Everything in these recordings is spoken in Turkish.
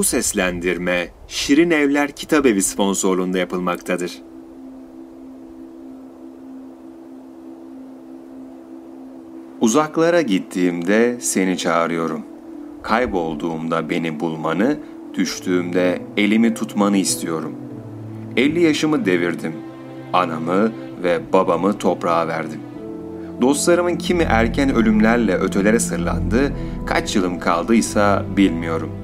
Bu seslendirme Şirin Evler Kitabevi sponsorluğunda yapılmaktadır. Uzaklara gittiğimde seni çağırıyorum. Kaybolduğumda beni bulmanı, düştüğümde elimi tutmanı istiyorum. 50 yaşımı devirdim. Anamı ve babamı toprağa verdim. Dostlarımın kimi erken ölümlerle ötelere sırlandı, kaç yılım kaldıysa bilmiyorum.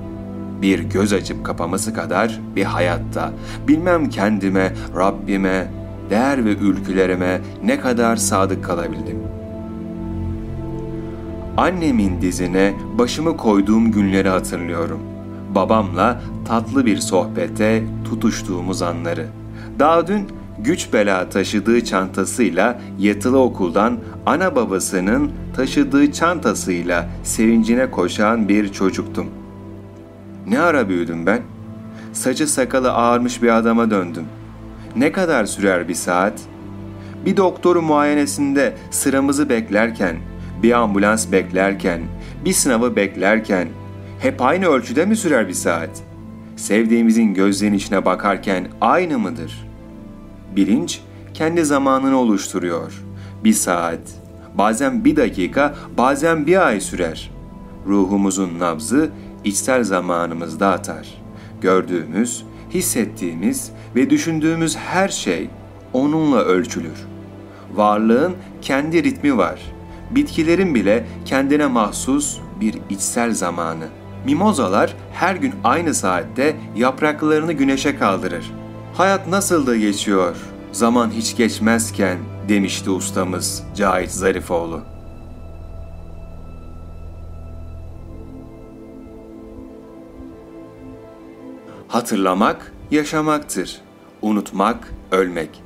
Bir göz açıp kapaması kadar bir hayatta, bilmem kendime, Rabbime, değer ve ülkülerime ne kadar sadık kalabildim. Annemin dizine başımı koyduğum günleri hatırlıyorum. Babamla tatlı bir sohbete tutuştuğumuz anları. Daha dün güç bela taşıdığı çantasıyla yatılı okuldan ana babasının taşıdığı çantasıyla sevincine koşan bir çocuktum. Ne ara büyüdüm ben? Saçı sakalı ağarmış bir adama döndüm. Ne kadar sürer bir saat? Bir doktoru muayenesinde sıramızı beklerken, bir ambulans beklerken, bir sınavı beklerken hep aynı ölçüde mi sürer bir saat? Sevdiğimizin gözlerinin içine bakarken aynı mıdır? Bilinç kendi zamanını oluşturuyor. Bir saat, bazen bir dakika, bazen bir ay sürer. Ruhumuzun nabzı içsel zamanımızda atar. Gördüğümüz, hissettiğimiz ve düşündüğümüz her şey onunla ölçülür. Varlığın kendi ritmi var. Bitkilerin bile kendine mahsus bir içsel zamanı. Mimozalar her gün aynı saatte yapraklarını güneşe kaldırır. Hayat nasıl da geçiyor, zaman hiç geçmezken demişti ustamız Cahit Zarifoğlu. Hatırlamak yaşamaktır. Unutmak ölmek.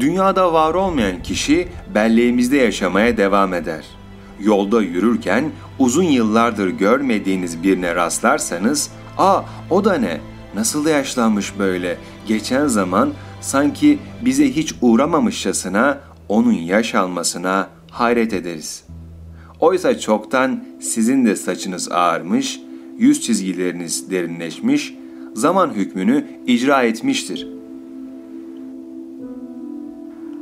Dünyada var olmayan kişi belleğimizde yaşamaya devam eder. Yolda yürürken uzun yıllardır görmediğiniz birine rastlarsanız, "Aa, o da ne? Nasıl da yaşlanmış böyle? Geçen zaman sanki bize hiç uğramamışçasına onun yaş almasına hayret ederiz. Oysa çoktan sizin de saçınız ağarmış, yüz çizgileriniz derinleşmiş, zaman hükmünü icra etmiştir.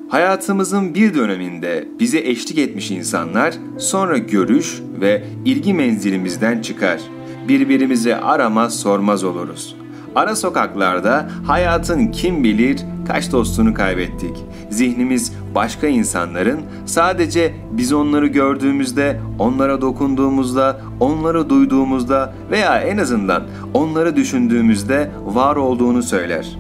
Hayatımızın bir döneminde bize eşlik etmiş insanlar sonra görüş ve ilgi menzilimizden çıkar. Birbirimizi aramaz sormaz oluruz. Ara sokaklarda hayatın kim bilir kaç dostunu kaybettik. Zihnimiz başka insanların sadece biz onları gördüğümüzde, onlara dokunduğumuzda, onları duyduğumuzda veya en azından onları düşündüğümüzde var olduğunu söyler.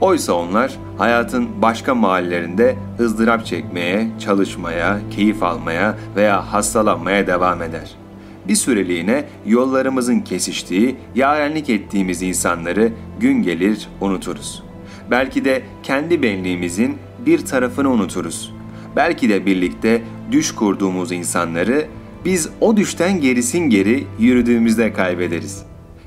Oysa onlar hayatın başka mahallelerinde ızdırap çekmeye, çalışmaya, keyif almaya veya hastalanmaya devam eder.'' bir süreliğine yollarımızın kesiştiği, yarenlik ettiğimiz insanları gün gelir unuturuz. Belki de kendi benliğimizin bir tarafını unuturuz. Belki de birlikte düş kurduğumuz insanları biz o düşten gerisin geri yürüdüğümüzde kaybederiz.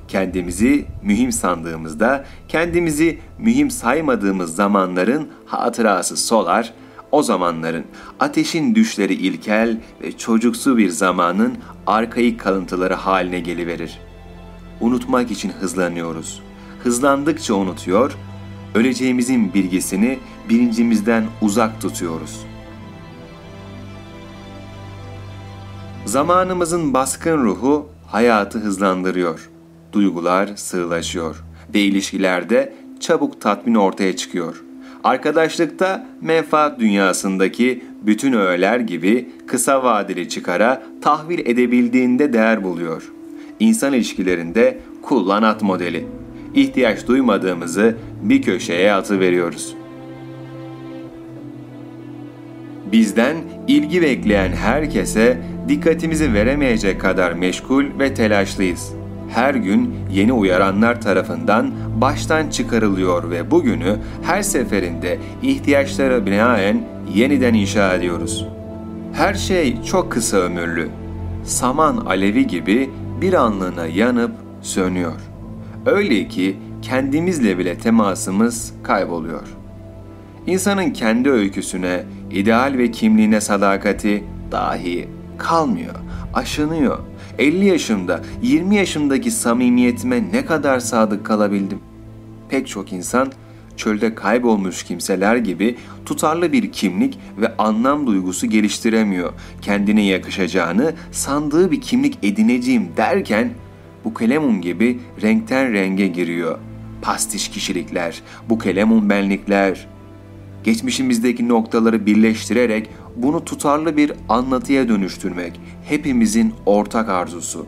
Kendimizi mühim sandığımızda, kendimizi mühim saymadığımız zamanların hatırası solar, o zamanların ateşin düşleri ilkel ve çocuksu bir zamanın arkaik kalıntıları haline geliverir. Unutmak için hızlanıyoruz. Hızlandıkça unutuyor, öleceğimizin bilgisini bilincimizden uzak tutuyoruz. Zamanımızın baskın ruhu hayatı hızlandırıyor. Duygular sığlaşıyor ve ilişkilerde çabuk tatmin ortaya çıkıyor. Arkadaşlıkta menfaat dünyasındaki bütün öğeler gibi kısa vadeli çıkara tahvil edebildiğinde değer buluyor. İnsan ilişkilerinde kullanat modeli. İhtiyaç duymadığımızı bir köşeye atıveriyoruz. Bizden ilgi bekleyen herkese dikkatimizi veremeyecek kadar meşgul ve telaşlıyız her gün yeni uyaranlar tarafından baştan çıkarılıyor ve bugünü her seferinde ihtiyaçlara binaen yeniden inşa ediyoruz. Her şey çok kısa ömürlü. Saman alevi gibi bir anlığına yanıp sönüyor. Öyle ki kendimizle bile temasımız kayboluyor. İnsanın kendi öyküsüne, ideal ve kimliğine sadakati dahi kalmıyor, aşınıyor 50 yaşımda, 20 yaşımdaki samimiyetime ne kadar sadık kalabildim? Pek çok insan çölde kaybolmuş kimseler gibi tutarlı bir kimlik ve anlam duygusu geliştiremiyor. Kendine yakışacağını sandığı bir kimlik edineceğim derken bu kelemun gibi renkten renge giriyor. Pastiş kişilikler, bu kelemun benlikler. Geçmişimizdeki noktaları birleştirerek bunu tutarlı bir anlatıya dönüştürmek hepimizin ortak arzusu.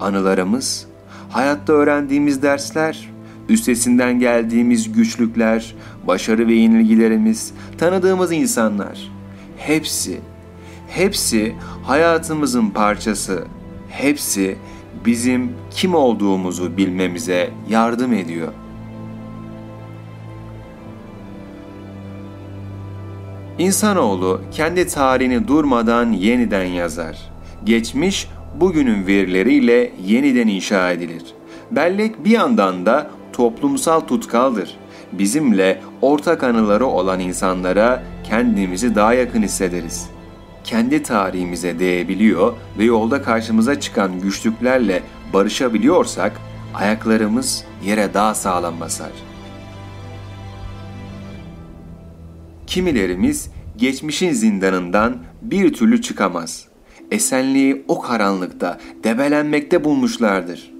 Anılarımız, hayatta öğrendiğimiz dersler, üstesinden geldiğimiz güçlükler, başarı ve yenilgilerimiz, tanıdığımız insanlar. Hepsi, hepsi hayatımızın parçası. Hepsi bizim kim olduğumuzu bilmemize yardım ediyor. İnsanoğlu kendi tarihini durmadan yeniden yazar. Geçmiş bugünün verileriyle yeniden inşa edilir. Bellek bir yandan da toplumsal tutkaldır. Bizimle ortak anıları olan insanlara kendimizi daha yakın hissederiz. Kendi tarihimize değebiliyor ve yolda karşımıza çıkan güçlüklerle barışabiliyorsak ayaklarımız yere daha sağlam basar. Kimilerimiz geçmişin zindanından bir türlü çıkamaz. Esenliği o karanlıkta, debelenmekte bulmuşlardır.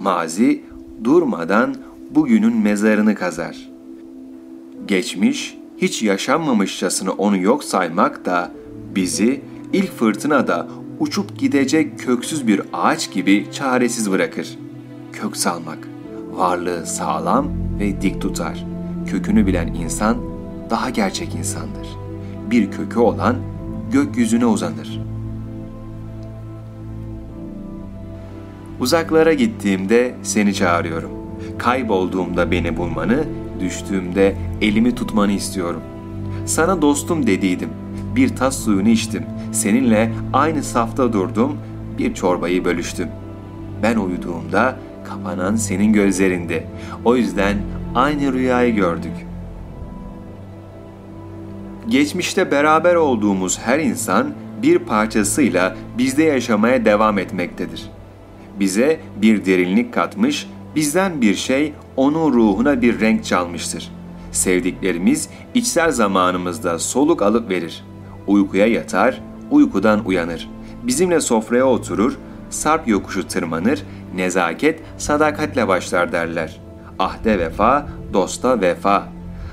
Mazi durmadan bugünün mezarını kazar. Geçmiş, hiç yaşanmamışçasını onu yok saymak da bizi ilk fırtınada uçup gidecek köksüz bir ağaç gibi çaresiz bırakır. Kök salmak, varlığı sağlam ve dik tutar. Kökünü bilen insan daha gerçek insandır. Bir kökü olan gökyüzüne uzanır. Uzaklara gittiğimde seni çağırıyorum. Kaybolduğumda beni bulmanı, düştüğümde elimi tutmanı istiyorum. Sana dostum dediydim. Bir tas suyunu içtim. Seninle aynı safta durdum. Bir çorbayı bölüştüm. Ben uyuduğumda kapanan senin gözlerinde. O yüzden aynı rüyayı gördük. Geçmişte beraber olduğumuz her insan bir parçasıyla bizde yaşamaya devam etmektedir. Bize bir derinlik katmış, Bizden bir şey onun ruhuna bir renk çalmıştır. Sevdiklerimiz içsel zamanımızda soluk alıp verir. Uykuya yatar, uykudan uyanır. Bizimle sofraya oturur, sarp yokuşu tırmanır, nezaket sadakatle başlar derler. Ahde vefa, dosta vefa.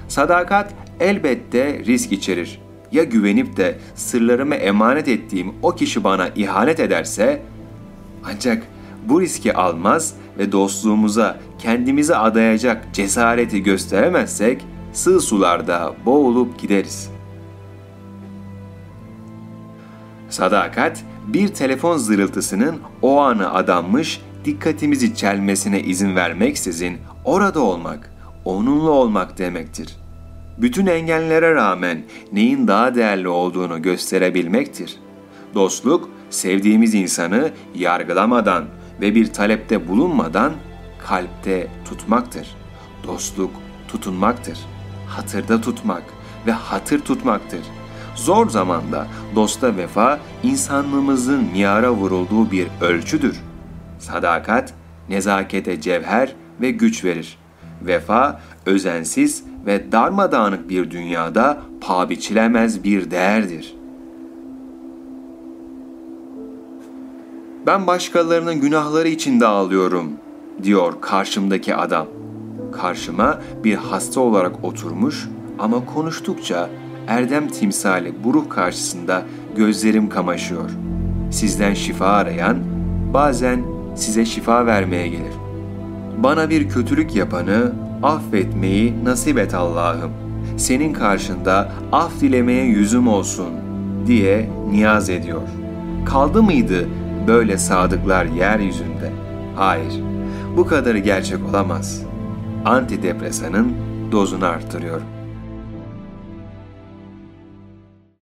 Sadakat elbette risk içerir. Ya güvenip de sırlarımı emanet ettiğim o kişi bana ihanet ederse? Ancak bu riski almaz ve dostluğumuza kendimizi adayacak cesareti gösteremezsek sığ sularda boğulup gideriz. Sadakat bir telefon zırıltısının o anı adanmış dikkatimizi çelmesine izin vermeksizin orada olmak, onunla olmak demektir. Bütün engellere rağmen neyin daha değerli olduğunu gösterebilmektir. Dostluk, sevdiğimiz insanı yargılamadan, ve bir talepte bulunmadan kalpte tutmaktır. Dostluk tutunmaktır. Hatırda tutmak ve hatır tutmaktır. Zor zamanda dosta vefa insanlığımızın miyara vurulduğu bir ölçüdür. Sadakat, nezakete cevher ve güç verir. Vefa, özensiz ve darmadağınık bir dünyada paha biçilemez bir değerdir.'' Ben başkalarının günahları içinde ağlıyorum, diyor karşımdaki adam. Karşıma bir hasta olarak oturmuş ama konuştukça erdem timsali buruh karşısında gözlerim kamaşıyor. Sizden şifa arayan bazen size şifa vermeye gelir. Bana bir kötülük yapanı affetmeyi nasip et Allah'ım. Senin karşında af dilemeye yüzüm olsun diye niyaz ediyor. Kaldı mıydı böyle sadıklar yeryüzünde? Hayır, bu kadarı gerçek olamaz. Antidepresanın dozunu arttırıyorum.